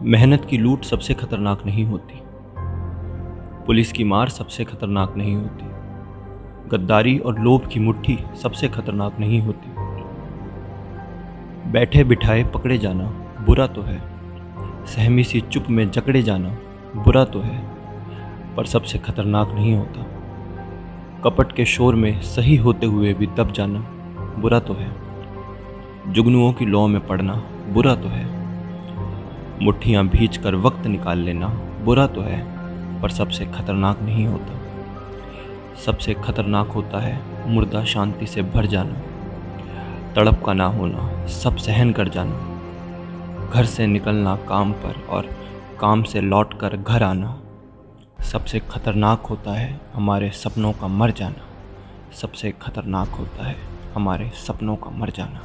मेहनत की लूट सबसे खतरनाक नहीं होती। पुलिस की मार सबसे खतरनाक नहीं होती। गद्दारी और लोभ की मुट्ठी सबसे खतरनाक नहीं होती। बैठे बिठाए पकड़े जाना बुरा तो है। सहमी सी चुप में जकड़े जाना बुरा तो है, पर सबसे खतरनाक नहीं होता। कपट के शोर में सही होते हुए भी दब जाना बुरा तो है। जुगनुओं की लौ में पड़ना बुरा तो है। मुट्ठियाँ भींच कर वक्त निकाल लेना बुरा तो है, पर सबसे खतरनाक नहीं होता। सबसे खतरनाक होता है मुर्दा शांति से भर जाना, तड़प का ना होना, सब सहन कर जाना। घर से निकलना काम पर और काम से लौट कर घर आना। सबसे खतरनाक होता है हमारे सपनों का मर जाना। सबसे खतरनाक होता है हमारे सपनों का मर जाना।